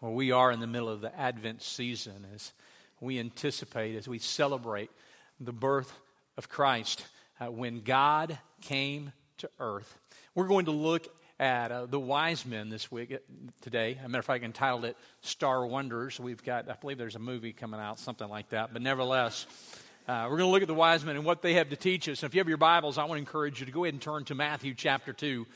Well, we are in the middle of the Advent season as we anticipate, as we celebrate the birth of Christ uh, when God came to earth. We're going to look at uh, the wise men this week, uh, today. As a matter of fact, I entitled it Star Wonders. We've got, I believe there's a movie coming out, something like that. But nevertheless, uh, we're going to look at the wise men and what they have to teach us. And if you have your Bibles, I want to encourage you to go ahead and turn to Matthew chapter 2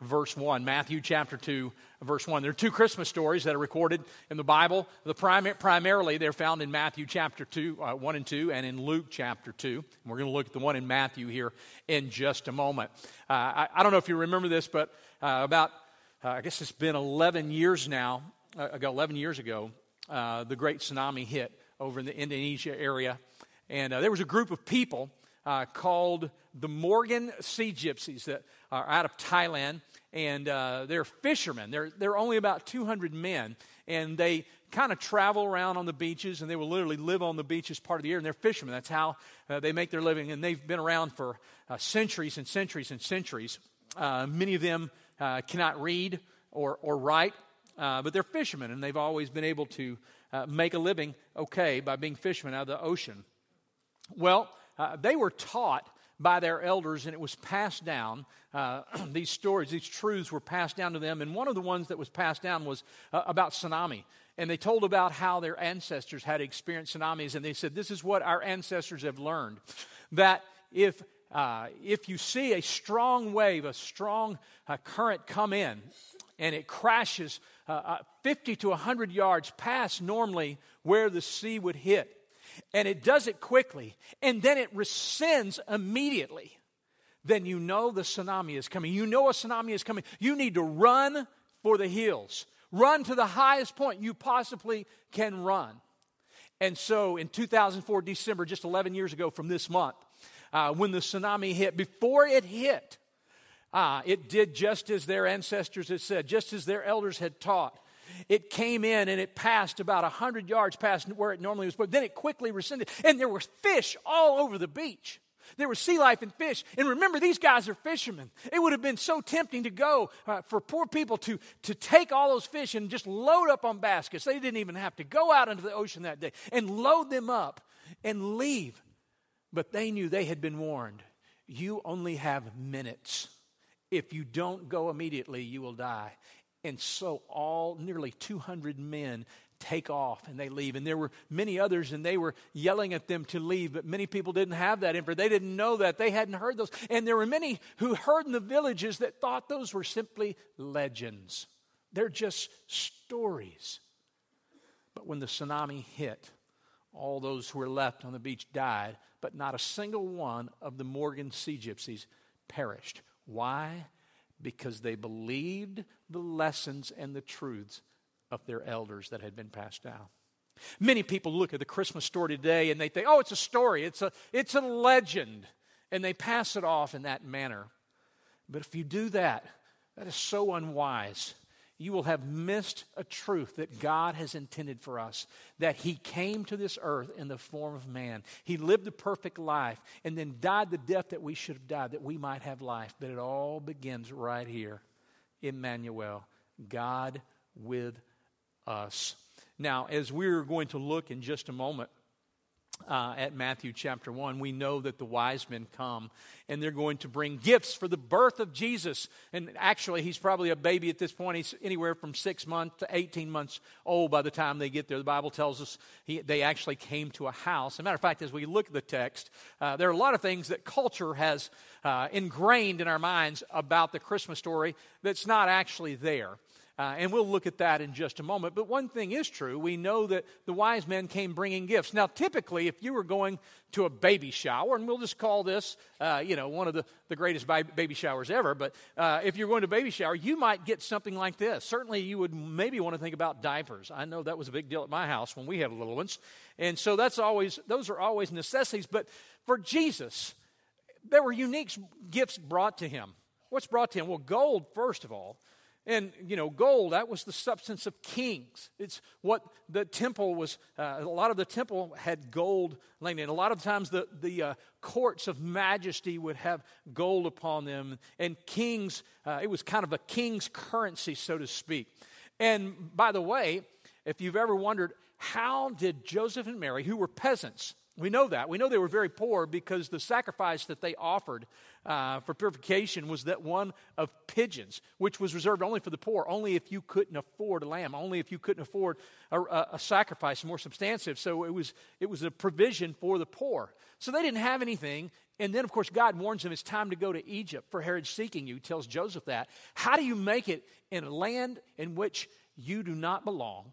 verse 1. Matthew chapter 2, verse 1. There are two Christmas stories that are recorded in the Bible. The prim- primarily, they're found in Matthew chapter 2, uh, 1 and 2, and in Luke chapter 2. And we're going to look at the one in Matthew here in just a moment. Uh, I, I, don't know if you remember this, but uh, about, uh, I guess it's been 11 years now, uh, ago, 11 years ago, uh, the great tsunami hit over in the Indonesia area. And there was a group of people called the Moken Sea Gypsies that are out of Thailand, and uh, they're fishermen. They're, they're only about 200 men, and they kind of travel around on the beaches, and they will literally live on the beaches part of the year, and they're fishermen. That's how uh, they make their living, and they've been around for uh, centuries and centuries and centuries. Uh, many of them uh, cannot read or, or write, uh, but they're fishermen, and they've always been able to make a living okay by being fishermen out of the ocean. Well, they were taught by their elders, and it was passed down. Uh, these stories, these truths were passed down to them. And one of the ones that was passed down was uh, about tsunami. And they told about how their ancestors had experienced tsunamis. And they said, This is what our ancestors have learned that if, uh, if you see a strong wave, a strong uh, current come in, and it crashes uh, uh, 50 to 100 yards past normally where the sea would hit, and it does it quickly, and then it rescinds immediately, then you know the tsunami is coming. You know a tsunami is coming. You need to run for the hills, run to the highest point you possibly can run. And so in 2004, December, just 11 years ago from this month, uh, when the tsunami hit, before it hit, uh, it did just as their ancestors had said, just as their elders had taught. It came in and it passed about 100 yards past where it normally was, but then it quickly rescinded. And there were fish all over the beach. There was sea life and fish. And remember, these guys are fishermen. It would have been so tempting to go uh, for poor people to, to take all those fish and just load up on baskets. They didn't even have to go out into the ocean that day and load them up and leave. But they knew they had been warned. You only have minutes. If you don't go immediately, you will die. And so all nearly 200 men take off and they leave. And there were many others, and they were yelling at them to leave, but many people didn't have that info. They didn't know that. They hadn't heard those. And there were many who heard in the villages that thought those were simply legends. They're just stories. But when the tsunami hit, all those who were left on the beach died, but not a single one of the Moken Sea Gypsies perished. Why? Because they believed the lessons and the truths of their elders that had been passed down. Many people look at the Christmas story today and they think, oh, it's a story, it's a, it's a legend, and they pass it off in that manner. But if you do that, that is so unwise you will have missed a truth that God has intended for us that He came to this earth in the form of man. He lived a perfect life and then died the death that we should have died that we might have life. But it all begins right here Emmanuel, God with us. Now, as we're going to look in just a moment, uh, at Matthew chapter 1, we know that the wise men come and they're going to bring gifts for the birth of Jesus. And actually, he's probably a baby at this point. He's anywhere from six months to 18 months old by the time they get there. The Bible tells us he, they actually came to a house. As a matter of fact, as we look at the text, uh, there are a lot of things that culture has uh, ingrained in our minds about the Christmas story that's not actually there. Uh, and we'll look at that in just a moment. But one thing is true we know that the wise men came bringing gifts. Now, typically, if you were going to a baby shower, and we'll just call this, uh, you know, one of the, the greatest baby showers ever, but uh, if you're going to a baby shower, you might get something like this. Certainly, you would maybe want to think about diapers. I know that was a big deal at my house when we had little ones. And so that's always, those are always necessities. But for Jesus, there were unique gifts brought to him. What's brought to him? Well, gold, first of all. And, you know, gold, that was the substance of kings. It's what the temple was, uh, a lot of the temple had gold laying in. A lot of times the, the uh, courts of majesty would have gold upon them. And kings, uh, it was kind of a king's currency, so to speak. And by the way, if you've ever wondered, how did Joseph and Mary, who were peasants, we know that. We know they were very poor because the sacrifice that they offered uh, for purification was that one of pigeons, which was reserved only for the poor, only if you couldn't afford a lamb, only if you couldn't afford a, a, sacrifice more substantive. So it was, it was a provision for the poor. So they didn't have anything. And then, of course, God warns them it's time to go to Egypt, for Herod's seeking you. Tells Joseph that. How do you make it in a land in which you do not belong?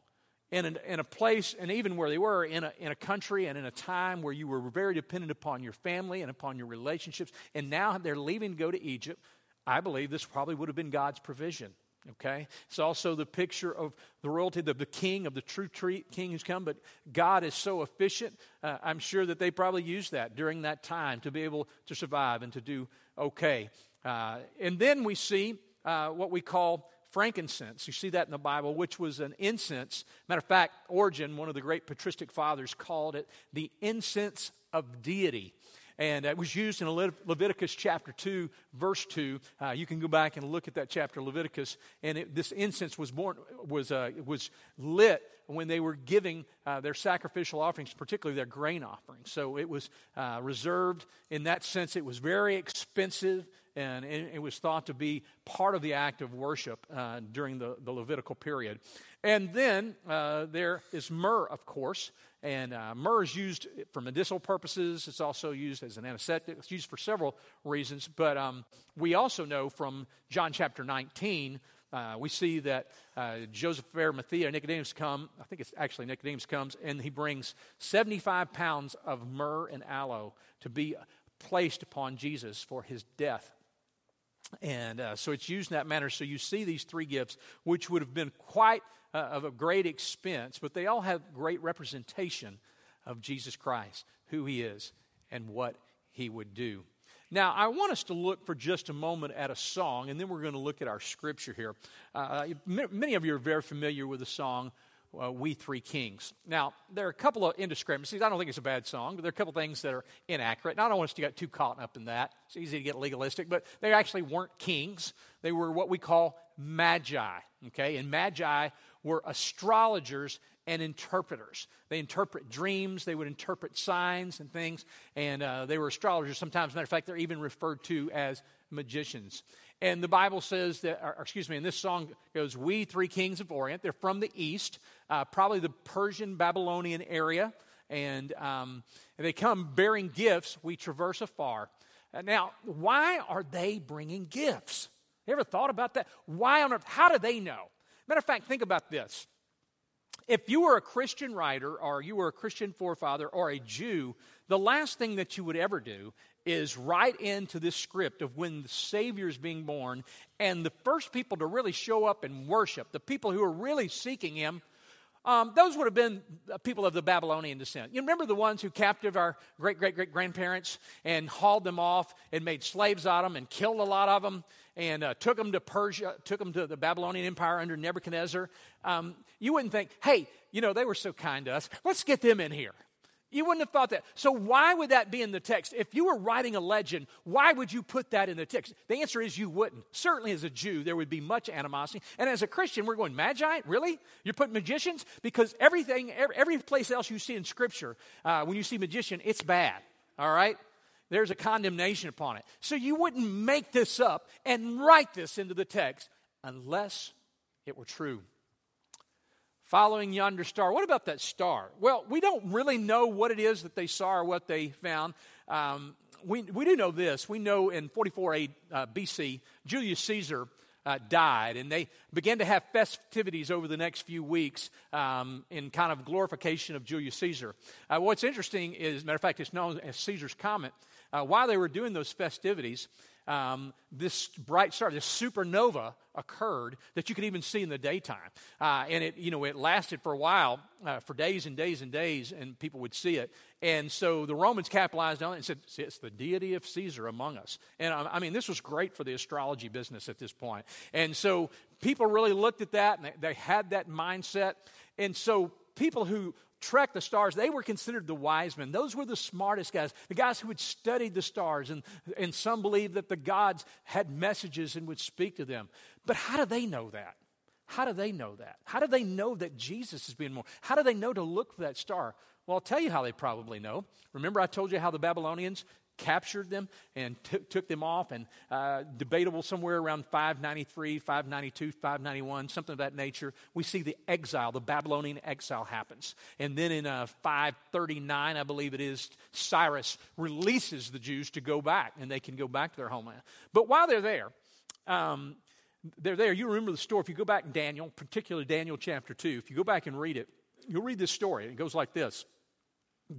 In in a place, and even where they were, in a, in a country and in a time where you were very dependent upon your family and upon your relationships, and now they're leaving to go to Egypt, I believe this probably would have been God's provision. Okay? It's also the picture of the royalty, of the king, of the true king who's come, but God is so efficient. Uh, I'm sure that they probably used that during that time to be able to survive and to do okay. Uh, and then we see uh, what we call frankincense. You see that in the Bible, which was an incense. Matter of fact, Origen, one of the great patristic fathers, called it the incense of deity. And it was used in Leviticus chapter 2, verse 2. Uh, you can go back and look at that chapter, Leviticus. And it, this incense was, born, was, uh, was lit when they were giving uh, their sacrificial offerings, particularly their grain offerings. So it was uh, reserved in that sense. It was very expensive and it, was thought to be part of the act of worship uh, during the, the Levitical period. And then uh, there is myrrh, of course, and uh, myrrh is used for medicinal purposes. It's also used as an anesthetic. It's used for several reasons. But um, we also know from John chapter 19, uh, we see that uh, Joseph of Arimathea, Nicodemus come, I think it's actually Nicodemus comes, and he brings 75 pounds of myrrh and aloe to be placed upon Jesus for his death. And uh, so it's used in that manner. So you see these three gifts, which would have been quite uh, of a great expense, but they all have great representation of Jesus Christ, who he is, and what he would do. Now, I want us to look for just a moment at a song, and then we're going to look at our scripture here. Uh, many of you are very familiar with the song uh, We Three Kings. Now, there are a couple of indiscrepancies. I don't think it's a bad song, but there are a couple things that are inaccurate. And I don't want us to get too caught up in that. It's easy to get legalistic, but they actually weren't kings. They were what we call magi, okay? And magi were astrologers and interpreters. They interpret dreams, they would interpret signs and things, and uh, they were astrologers. Sometimes, matter of fact, they're even referred to as magicians. And the Bible says that, or, excuse me, and this song goes, We three kings of Orient. They're from the east, uh, probably the Persian Babylonian area. And, um, and they come bearing gifts. We traverse afar. Uh, now, why are they bringing gifts? You ever thought about that? Why on earth? How do they know? Matter of fact, think about this. If you were a Christian writer or you were a Christian forefather or a Jew, the last thing that you would ever do is right into this script of when the Savior is being born, and the first people to really show up and worship, the people who are really seeking Him, um, those would have been people of the Babylonian descent. You remember the ones who captured our great great great grandparents and hauled them off and made slaves out of them and killed a lot of them and uh, took them to Persia, took them to the Babylonian Empire under Nebuchadnezzar. Um, you wouldn't think, hey, you know, they were so kind to us. Let's get them in here. You wouldn't have thought that. So, why would that be in the text? If you were writing a legend, why would you put that in the text? The answer is you wouldn't. Certainly, as a Jew, there would be much animosity. And as a Christian, we're going, Magi? Really? You're putting magicians? Because everything, every, place else you see in Scripture, uh, when you see magician, it's bad. All right? There's a condemnation upon it. So, you wouldn't make this up and write this into the text unless it were true following yonder star. What about that star? Well, we don't really know what it is that they saw or what they found. Um, we, we do know this. We know in 44 A, uh, BC, Julius Caesar uh, died, and they began to have festivities over the next few weeks um, in kind of glorification of Julius Caesar. Uh, what's interesting is, matter of fact, it's known as Caesar's Comet. Uh, while they were doing those festivities, um, this bright star, this supernova occurred that you could even see in the daytime. Uh, and it, you know, it lasted for a while, uh, for days and days and days, and people would see it. And so the Romans capitalized on it and said, it's the deity of Caesar among us. And um, I mean, this was great for the astrology business at this point. And so people really looked at that and they, they had that mindset. And so people who trek the stars, they were considered the wise men. Those were the smartest guys, the guys who had studied the stars. And, and some believed that the gods had messages and would speak to them. But how do they know that? How do they know that? How do they know that Jesus is being born? How do they know to look for that star? Well, I'll tell you how they probably know. Remember, I told you how the Babylonians captured them and t- took them off, and uh, debatable somewhere around 593, 592, 591, something of that nature. We see the exile, the Babylonian exile happens. And then in uh, 539, I believe it is, Cyrus releases the Jews to go back, and they can go back to their homeland. But while they're there, um, they're there. You remember the story. If you go back in Daniel, particularly Daniel chapter 2, if you go back and read it, you'll read this story. It goes like this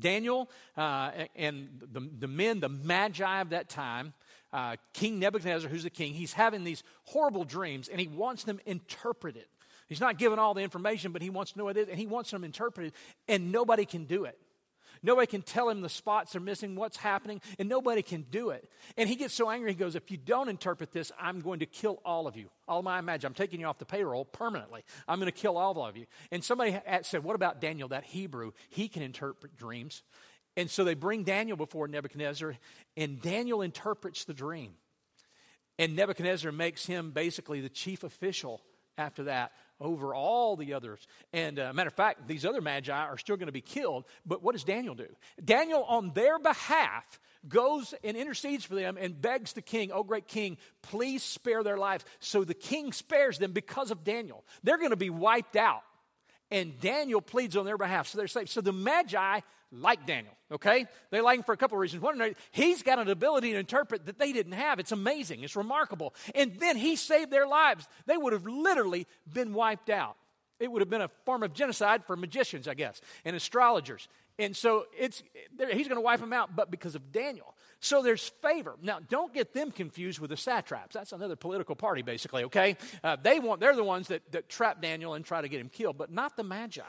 Daniel uh, and the, the men, the magi of that time, uh, King Nebuchadnezzar, who's the king, he's having these horrible dreams and he wants them interpreted. He's not giving all the information, but he wants to know what it is, and he wants them interpreted, and nobody can do it. Nobody can tell him the spots are missing, what's happening, and nobody can do it. And he gets so angry, he goes, If you don't interpret this, I'm going to kill all of you. All my imagine, I'm taking you off the payroll permanently. I'm going to kill all of you. And somebody said, What about Daniel, that Hebrew? He can interpret dreams. And so they bring Daniel before Nebuchadnezzar, and Daniel interprets the dream. And Nebuchadnezzar makes him basically the chief official after that over all the others. And uh, matter of fact, these other magi are still going to be killed. But what does Daniel do? Daniel, on their behalf, goes and intercedes for them and begs the king, Oh, great king, please spare their lives. So the king spares them because of Daniel. They're going to be wiped out. And Daniel pleads on their behalf, so they're saved. So the magi like Daniel, okay? They like him for a couple of reasons. One, he's got an ability to interpret that they didn't have. It's amazing, it's remarkable. And then he saved their lives. They would have literally been wiped out. It would have been a form of genocide for magicians, I guess, and astrologers. And so it's, he's going to wipe them out, but because of Daniel. So there's favor. Now, don't get them confused with the satraps. That's another political party, basically, okay? Uh, they want, they're the ones that, that trap Daniel and try to get him killed, but not the Magi.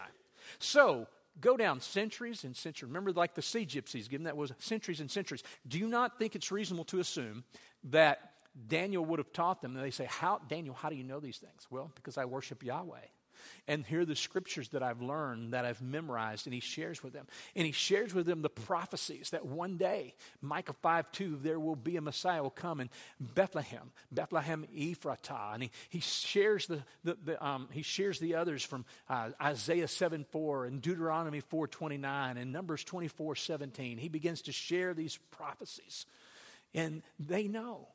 So go down centuries and centuries. Remember, like the sea gypsies, given that was centuries and centuries. Do you not think it's reasonable to assume that Daniel would have taught them? And they say, How, Daniel, how do you know these things? Well, because I worship Yahweh and here are the scriptures that I've learned, that I've memorized, and he shares with them. And he shares with them the prophecies that one day, Micah 5 2, there will be a Messiah will come in Bethlehem, Bethlehem Ephratah. And he, he shares the, the, the um, he shares the others from uh, Isaiah 7 4 and Deuteronomy 4 29 and Numbers 24 17. He begins to share these prophecies. And they know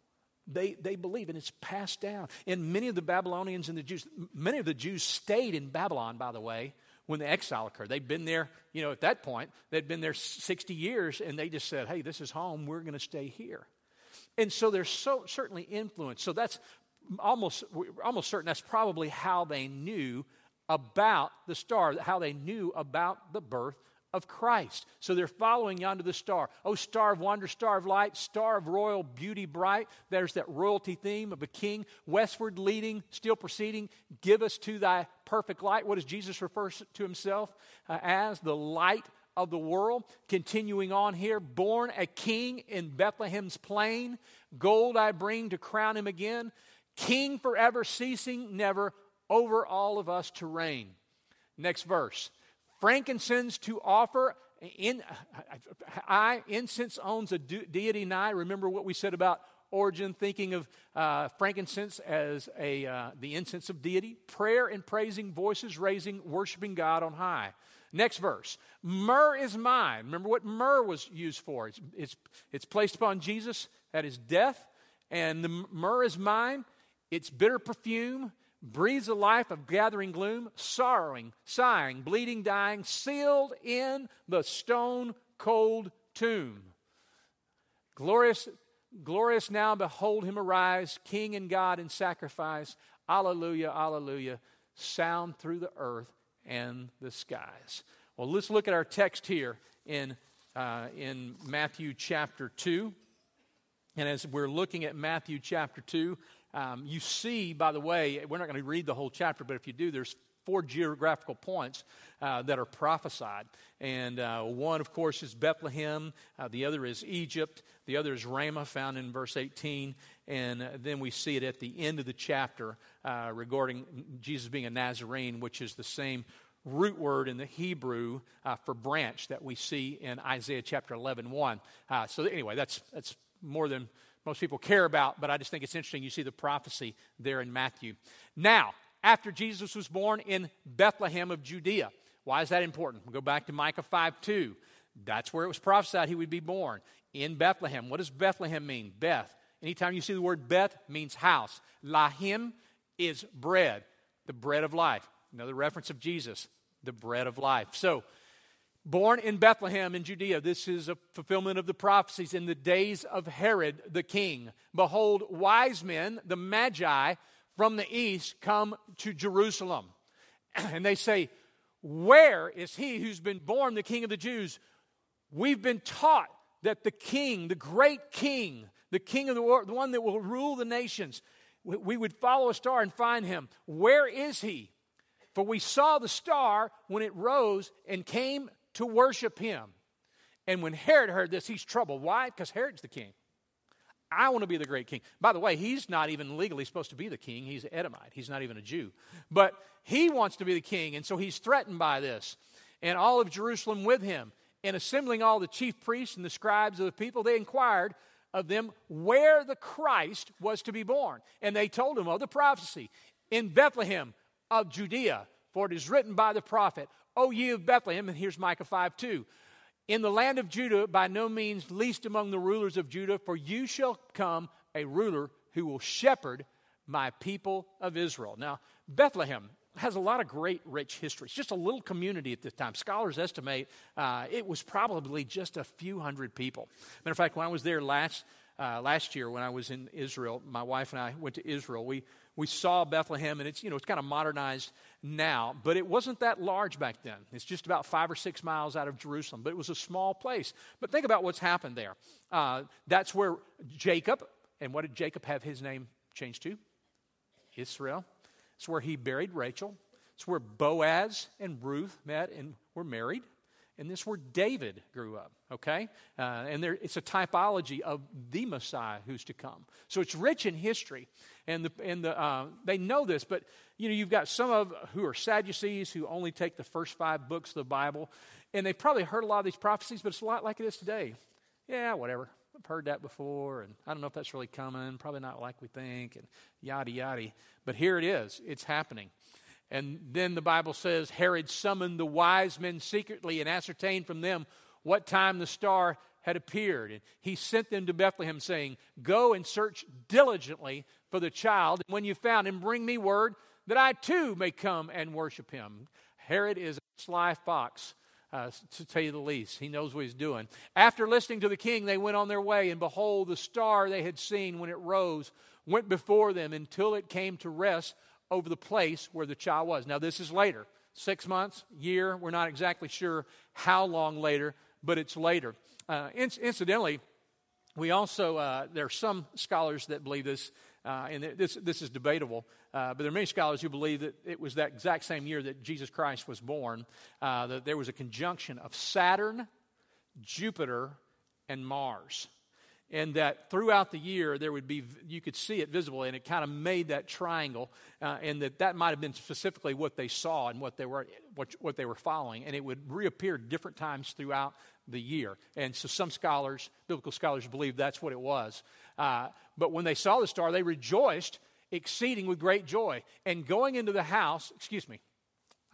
they, they believe, and it's passed down. And many of the Babylonians and the Jews, many of the Jews stayed in Babylon, by the way, when the exile occurred. They'd been there, you know, at that point, they'd been there 60 years, and they just said, hey, this is home, we're going to stay here. And so they're so certainly influenced. So that's almost, almost certain that's probably how they knew about the star, how they knew about the birth of Christ. So they're following yonder the star. Oh, star of wonder, star of light, star of royal beauty bright. There's that royalty theme of a king, westward leading, still proceeding. Give us to thy perfect light. What does Jesus refer to himself uh, as? The light of the world. Continuing on here, born a king in Bethlehem's plain. Gold I bring to crown him again. King forever, ceasing never, over all of us to reign. Next verse frankincense to offer. In, I, incense owns a deity nigh. Remember what we said about Origen, thinking of uh, frankincense as a, uh, the incense of deity. Prayer and praising, voices raising, worshiping God on high. Next verse. Myrrh is mine. Remember what myrrh was used for? It's, it's, it's placed upon Jesus at his death, and the myrrh is mine. It's bitter perfume breathes a life of gathering gloom, sorrowing, sighing, bleeding, dying, sealed in the stone cold tomb. Glorious, glorious now, behold him arise, King and God in sacrifice. Alleluia, alleluia. Sound through the earth and the skies. Well, let's look at our text here in, uh, in Matthew chapter 2. And as we're looking at Matthew chapter 2, um, you see, by the way, we're not going to read the whole chapter, but if you do, there's four geographical points uh, that are prophesied. And uh, one, of course, is Bethlehem. Uh, the other is Egypt. The other is Ramah, found in verse 18. And uh, then we see it at the end of the chapter uh, regarding Jesus being a Nazarene, which is the same root word in the Hebrew uh, for branch that we see in Isaiah chapter 11, 1. so, anyway, that's, that's more than most people care about, but I just think it's interesting. You see the prophecy there in Matthew. Now, after Jesus was born in Bethlehem of Judea. Why is that important? We'll go back to Micah 5 2. That's where it was prophesied he would be born, in Bethlehem. What does Bethlehem mean? Beth. Anytime you see the word Beth, means house. Lahim is bread, the bread of life. Another reference of Jesus, the bread of life. So, born in Bethlehem in Judea, this is a fulfillment of the prophecies in the days of Herod the king. Behold, wise men, the Magi from the east, come to Jerusalem. And they say, Where is he who's been born the king of the Jews? We've been taught that the king, the great king, the king of the world, the one that will rule the nations, we would follow a star and find him. Where is he? For we saw the star when it rose and came to worship him. And when Herod heard this, he's troubled. Why? Because Herod's the king. I want to be the great king. By the way, he's not even legally supposed to be the king. He's Edomite. He's not even a Jew. But he wants to be the king, and so he's threatened by this. And all of Jerusalem with him. And assembling all the chief priests and the scribes of the people, they inquired of them where the Christ was to be born. And they told him of the prophecy in Bethlehem of Judea, for it is written by the prophet, O ye of Bethlehem, and here's Micah 5 2. In the land of Judah, by no means least among the rulers of Judah, for you shall come a ruler who will shepherd my people of Israel. Now, Bethlehem, has a lot of great, rich history. It's just a little community at this time. Scholars estimate uh, it was probably just a few hundred people. Matter of fact, when I was there last, uh, last year, when I was in Israel, my wife and I went to Israel. We, we saw Bethlehem, and it's, you know, it's kind of modernized now, but it wasn't that large back then. It's just about five or six miles out of Jerusalem, but it was a small place. But think about what's happened there. Uh, that's where Jacob, and what did Jacob have his name changed to? Israel. It's where he buried Rachel. It's where Boaz and Ruth met and were married. And this is where David grew up, okay? Uh, and there, it's a typology of the Messiah who's to come. So it's rich in history. And, the, and the, uh, they know this, but you know, you've got some of who are Sadducees who only take the first five books of the Bible. And they've probably heard a lot of these prophecies, but it's a lot like it is today. Yeah, whatever. I've heard that before, and I don't know if that's really coming. Probably not like we think, and yada yada. But here it is. It's happening. And then the Bible says Herod summoned the wise men secretly and ascertained from them what time the star had appeared. And he sent them to Bethlehem, saying, Go and search diligently for the child. And when you found him, bring me word that I too may come and worship him. Herod is a sly fox uh, to tell you the least. He knows what he's doing. After listening to the king, they went on their way, and behold, the star they had seen when it rose went before them until it came to rest over the place where the child was. Now, this is later six months, year, we're not exactly sure how long later, but it's later. Uh, incidentally, we also, uh, there are some scholars that believe this, uh, and this, this is debatable. Uh, but there are many scholars who believe that it was that exact same year that Jesus Christ was born, uh, that there was a conjunction of Saturn, Jupiter, and Mars. And that throughout the year, there would be, you could see it visibly, and it kind of made that triangle, uh, and that that might have been specifically what they saw and what they, were, what, what they were following. And it would reappear different times throughout the year. And so some scholars, biblical scholars, believe that's what it was. Uh, but when they saw the star, they rejoiced exceeding with great joy. And going into the house, excuse me,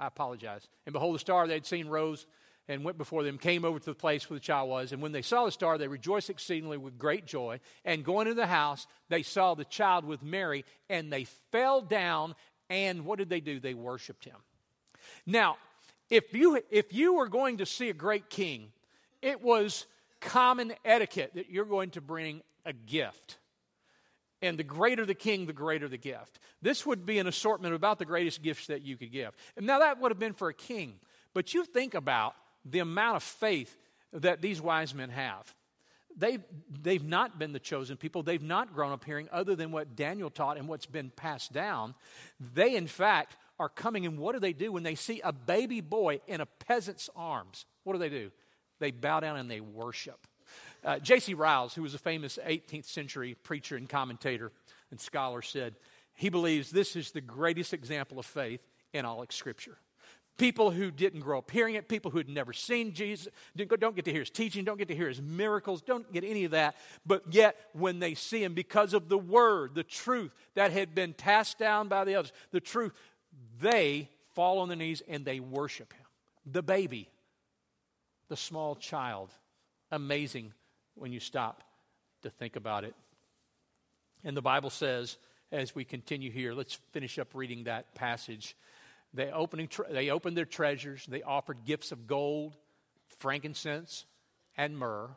I apologize. And behold, the star they had seen rose and went before them, came over to the place where the child was. And when they saw the star, they rejoiced exceedingly with great joy. And going into the house, they saw the child with Mary, and they fell down. And what did they do? They worshiped him. Now, if you, if you were going to see a great king, it was common etiquette that you're going to bring a gift. And the greater the king, the greater the gift. This would be an assortment of about the greatest gifts that you could give. And now that would have been for a king. But you think about the amount of faith that these wise men have. They've, they've not been the chosen people. They've not grown up hearing other than what Daniel taught and what's been passed down. They, in fact, are coming, and what do they do when they see a baby boy in a peasant's arms? What do they do? They bow down and they worship. Uh, J.C. Ryle, who was a famous 18th century preacher and commentator and scholar, said he believes this is the greatest example of faith in all of Scripture. People who didn't grow up hearing it, people who had never seen Jesus, don't get to hear his teaching, don't get to hear his miracles, don't get any of that. But yet, when they see him, because of the word, the truth that had been passed down by the others, the truth, they fall on their knees and they worship him. The baby, the small child. Amazing when you stop to think about it. And the Bible says, as we continue here, let's finish up reading that passage. They, they opened their treasures, they offered gifts of gold, frankincense, and myrrh.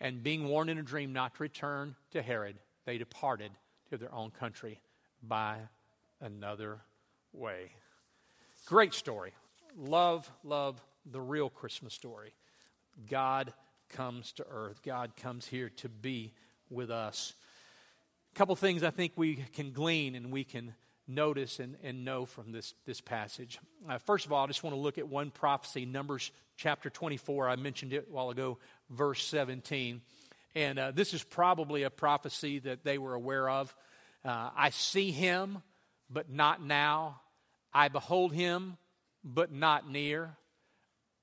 And being warned in a dream not to return to Herod, they departed to their own country by another way. Great story. Love, love the real Christmas story. God comes to earth, God comes here to be with us. A couple things I think we can glean and we can notice and, and know from this, this passage. Uh, first of all, I just want to look at one prophecy, Numbers chapter 24. I mentioned it a while ago, verse 17. And uh, this is probably a prophecy that they were aware of. Uh, I see him, but not now. I behold him, but not near.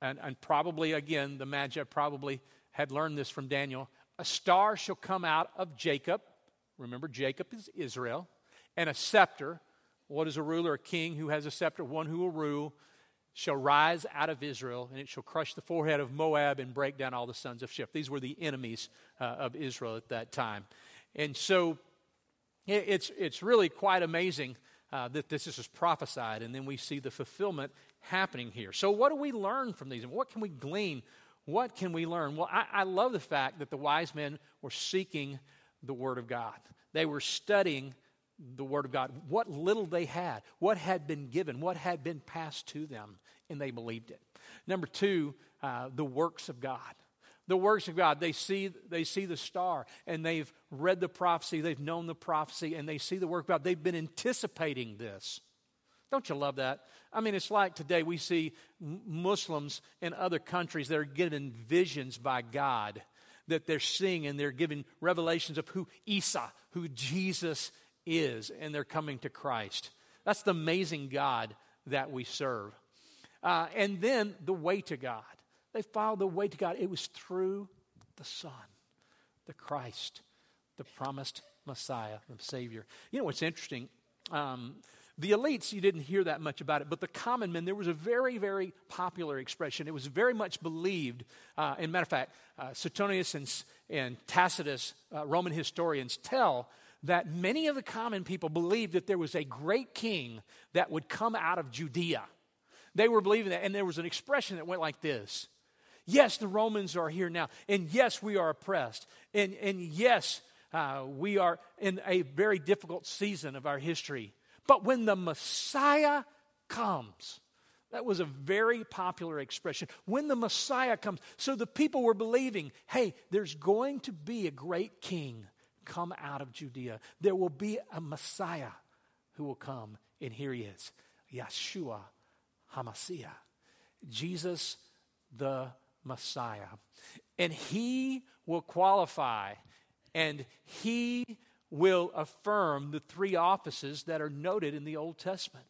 And, and probably, again, the Magi probably had learned this from Daniel. A star shall come out of Jacob. Remember, Jacob is Israel. And a scepter. What is a ruler? A king who has a scepter, one who will rule, shall rise out of Israel, and it shall crush the forehead of Moab and break down all the sons of Sheth. These were the enemies uh, of Israel at that time. And so it's, it's really quite amazing uh, that this is prophesied, and then we see the fulfillment happening here. So, what do we learn from these? And What can we glean? What can we learn? Well, I, I love the fact that the wise men were seeking the Word of God, they were studying the Word of God, what little they had, what had been given, what had been passed to them, and they believed it. Number two, uh, the works of God the works of God. They see, they see the star and they've read the prophecy, they've known the prophecy, and they see the work of God. They've been anticipating this. Don't you love that? I mean, it's like today we see Muslims in other countries that are given visions by God that they're seeing and they're giving revelations of who Isa, who Jesus is, and they're coming to Christ. That's the amazing God that we serve. Uh, and then the way to God. They followed the way to God. It was through the Son, the Christ, the promised Messiah, the Savior. You know what's interesting? Um, the elites, you didn't hear that much about it, but the common men, there was a very, very popular expression. It was very much believed. Uh, in matter of fact, uh, Suetonius and, and Tacitus, uh, Roman historians, tell that many of the common people believed that there was a great king that would come out of Judea. They were believing that, and there was an expression that went like this Yes, the Romans are here now. And yes, we are oppressed. And, and yes, uh, we are in a very difficult season of our history. But when the Messiah comes, that was a very popular expression. When the Messiah comes, so the people were believing hey, there's going to be a great king come out of Judea. There will be a Messiah who will come. And here he is Yeshua HaMashiach, Jesus the Messiah. And he will qualify and he will affirm the three offices that are noted in the Old Testament.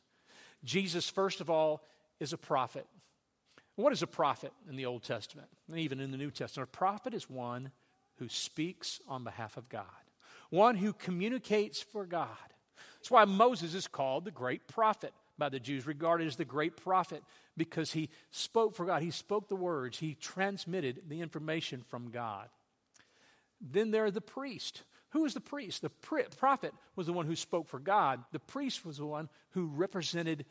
Jesus, first of all, is a prophet. What is a prophet in the Old Testament, and even in the New Testament? A prophet is one who speaks on behalf of God, one who communicates for God. That's why Moses is called the great prophet by the Jews, regarded as the great prophet because he spoke for God. He spoke the words, he transmitted the information from God. Then there are the priest. Who is the priest? The prophet was the one who spoke for God, the priest was the one who represented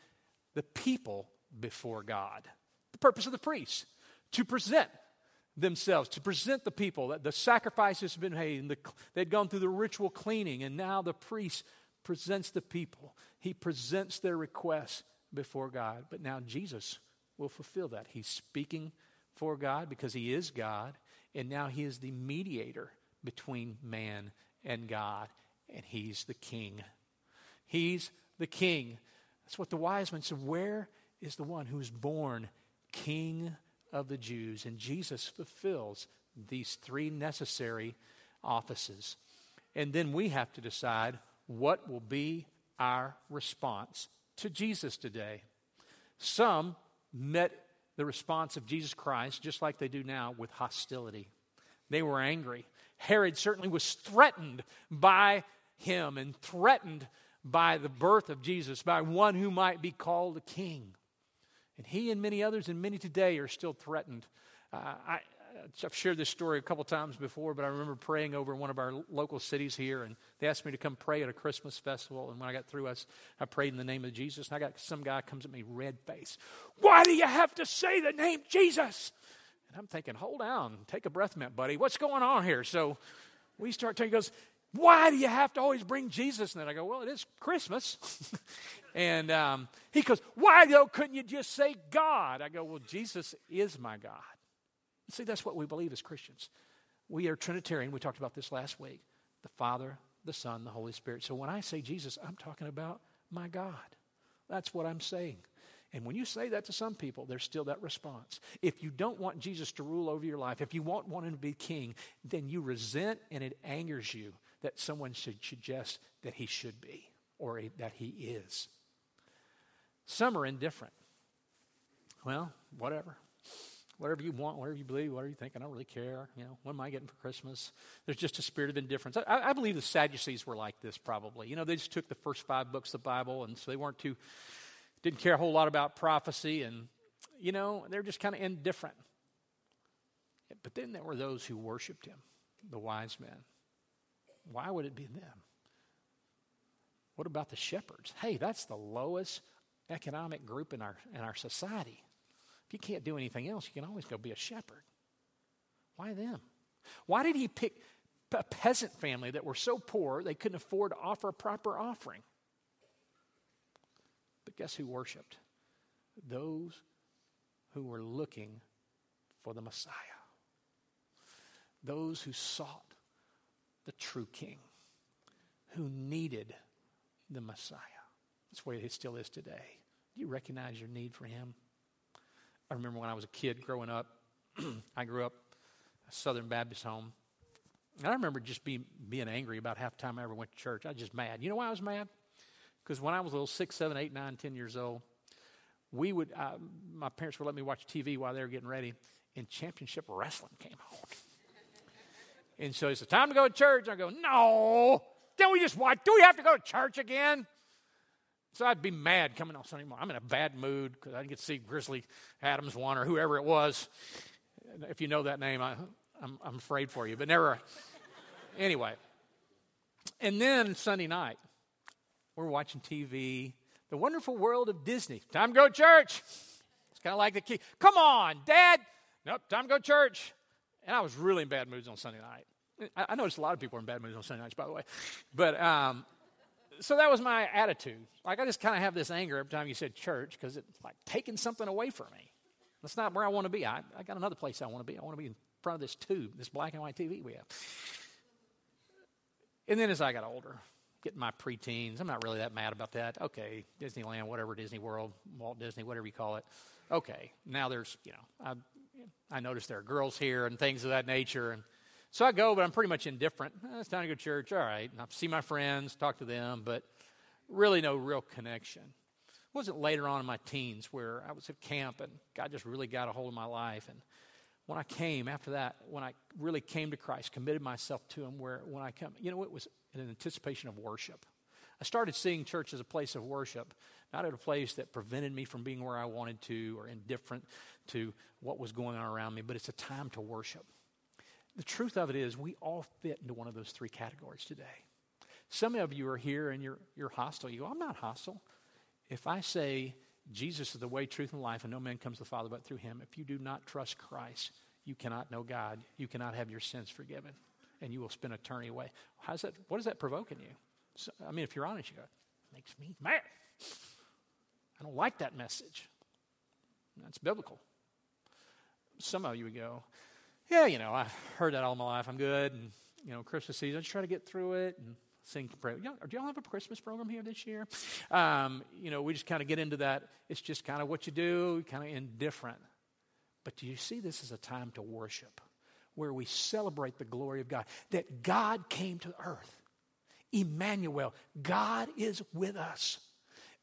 the people before God. The purpose of the priest to present themselves, to present the people that the sacrifices have been made, and the, they'd gone through the ritual cleaning, and now the priest presents the people. He presents their requests before God. But now Jesus will fulfill that. He's speaking for God because he is God, and now he is the mediator between man and God, and he's the king. He's the king. That's what the wise men said. Where is the one who's born king of the Jews? And Jesus fulfills these three necessary offices. And then we have to decide what will be our response to Jesus today? Some met the response of Jesus Christ, just like they do now, with hostility. They were angry. Herod certainly was threatened by him and threatened by the birth of Jesus, by one who might be called a king. And he and many others, and many today, are still threatened. Uh, I, I've shared this story a couple times before, but I remember praying over in one of our local cities here, and they asked me to come pray at a Christmas festival. And when I got through, I, I prayed in the name of Jesus, and I got some guy comes at me red face. Why do you have to say the name Jesus? And I'm thinking, hold on, take a breath, mint, buddy. What's going on here? So we start talking. He goes, why do you have to always bring Jesus? And then I go, well, it is Christmas. and um, he goes, why though couldn't you just say God? I go, well, Jesus is my God. See, that's what we believe as Christians. We are Trinitarian. We talked about this last week the Father, the Son, the Holy Spirit. So when I say Jesus, I'm talking about my God. That's what I'm saying. And when you say that to some people, there's still that response. If you don't want Jesus to rule over your life, if you want, want him to be king, then you resent and it angers you that someone should suggest that he should be or that he is. Some are indifferent. Well, whatever. Whatever you want, whatever you believe, whatever you think, I don't really care. You know, what am I getting for Christmas? There's just a spirit of indifference. I, I believe the Sadducees were like this probably. You know, they just took the first five books of the Bible, and so they weren't too, didn't care a whole lot about prophecy, and, you know, they're just kind of indifferent. But then there were those who worshiped him, the wise men. Why would it be them? What about the shepherds? Hey, that's the lowest economic group in our, in our society. If you can't do anything else, you can always go be a shepherd. Why them? Why did he pick a peasant family that were so poor they couldn't afford to offer a proper offering? But guess who worshiped? Those who were looking for the Messiah. Those who sought the true king who needed the Messiah. That's where he still is today. Do you recognize your need for him? I remember when I was a kid growing up, I grew up a Southern Baptist home. And I remember just being, being angry about half the time I ever went to church. I was just mad. You know why I was mad? Because when I was a little six, seven, eight, nine, ten years old, we would, uh, my parents would let me watch TV while they were getting ready, and championship wrestling came on. And so he said, Time to go to church. I go, No. Then we just watch. Do we have to go to church again? So I'd be mad coming on Sunday morning. I'm in a bad mood because I didn't get to see Grizzly Adams one or whoever it was. If you know that name, I, I'm, I'm afraid for you. But never. anyway. And then Sunday night, we're watching TV, The Wonderful World of Disney. Time to go to church. It's kind of like the key. Come on, Dad. Nope, time to go to church. And I was really in bad moods on Sunday night. I, noticed a lot of people are in bad moods on Sunday nights, by the way. But um, so that was my attitude. Like I just kind of have this anger every time you said church because it's like taking something away from me. That's not where I want to be. I, I got another place I want to be. I want to be in front of this tube, this black and white TV we have. And then as I got older, getting my preteens, I'm not really that mad about that. Okay, Disneyland, whatever, Disney World, Walt Disney, whatever you call it. Okay, now there's, you know, I I notice there are girls here and things of that nature. And so I go, but I'm pretty much indifferent. Eh, it's time to go to church. All right. And I see my friends, talk to them, but really no real connection. It wasn't later on in my teens where I was at camp and God just really got a hold of my life. And when I came after that, when I really came to Christ, committed myself to Him, where when I come, you know, it was in anticipation of worship. I started seeing church as a place of worship, not at a place that prevented me from being where I wanted to or indifferent to what was going on around me, but it's a time to worship. The truth of it is, we all fit into one of those three categories today. Some of you are here and you're, you're hostile. You go, I'm not hostile. If I say Jesus is the way, truth, and life, and no man comes to the Father but through him, if you do not trust Christ, you cannot know God. You cannot have your sins forgiven, and you will spend eternity away. How's that, what is that provoking you? So, I mean, if you're honest, you go, makes me mad. I don't like that message. That's biblical some of you would go, yeah, you know, I've heard that all my life. I'm good. And, you know, Christmas season, I just try to get through it and sing prayer. Do y'all have a Christmas program here this year? Um, you know, we just kind of get into that. It's just kind of what you do, kind of indifferent. But do you see this as a time to worship where we celebrate the glory of God? That God came to earth. Emmanuel, God is with us.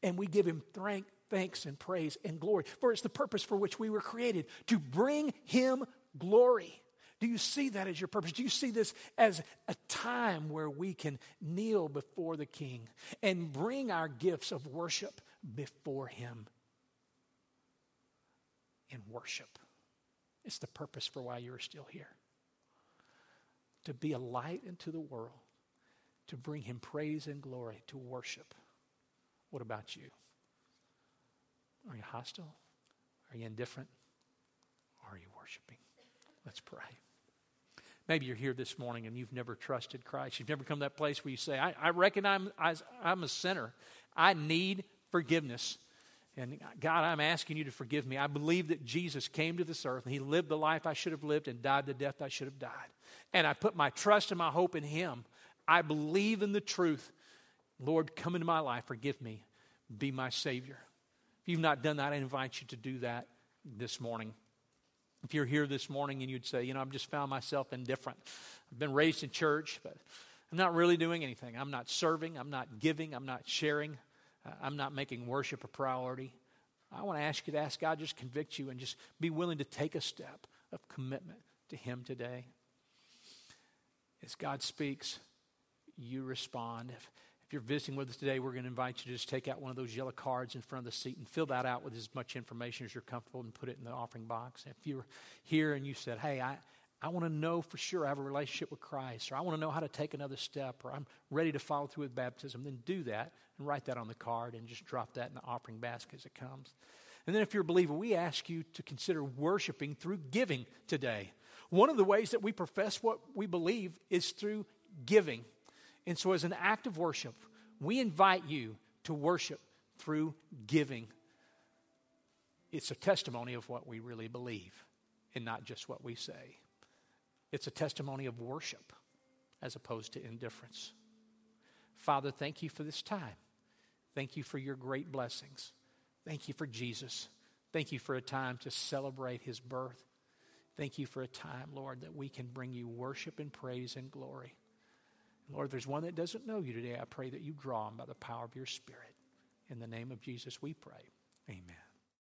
And we give him strength thanks and praise and glory. For it's the purpose for which we were created to bring him glory, Do you see that as your purpose? Do you see this as a time where we can kneel before the King and bring our gifts of worship before Him in worship? It's the purpose for why you're still here. To be a light into the world, to bring Him praise and glory, to worship. What about you? Are you hostile? Are you indifferent? Are you worshiping? Let's pray. Maybe you're here this morning and you've never trusted Christ. You've never come to that place where you say, I, I reckon I'm, I, I'm a sinner. I need forgiveness. And God, I'm asking you to forgive me. I believe that Jesus came to this earth and he lived the life I should have lived and died the death I should have died. And I put my trust and my hope in him. I believe in the truth. Lord, come into my life. Forgive me. Be my Savior. If you've not done that, I invite you to do that this morning. If you're here this morning and you'd say, you know, I've just found myself indifferent. I've been raised in church, but I'm not really doing anything. I'm not serving. I'm not giving. I'm not sharing. Uh, I'm not making worship a priority. I want to ask you to ask God just convict you and just be willing to take a step of commitment to Him today. As God speaks, you respond. If, if you're visiting with us today, we're going to invite you to just take out one of those yellow cards in front of the seat and fill that out with as much information as you're comfortable and put it in the offering box. If you're here and you said, hey, I, I want to know for sure I have a relationship with Christ, or I want to know how to take another step, or I'm ready to follow through with baptism, then do that and write that on the card and just drop that in the offering basket as it comes. And then if you're a believer, we ask you to consider worshiping through giving today. One of the ways that we profess what we believe is through giving. And so, as an act of worship, we invite you to worship through giving. It's a testimony of what we really believe and not just what we say. It's a testimony of worship as opposed to indifference. Father, thank you for this time. Thank you for your great blessings. Thank you for Jesus. Thank you for a time to celebrate his birth. Thank you for a time, Lord, that we can bring you worship and praise and glory. Lord, there's one that doesn't know you today, I pray that you draw them by the power of your Spirit. In the name of Jesus, we pray. Amen.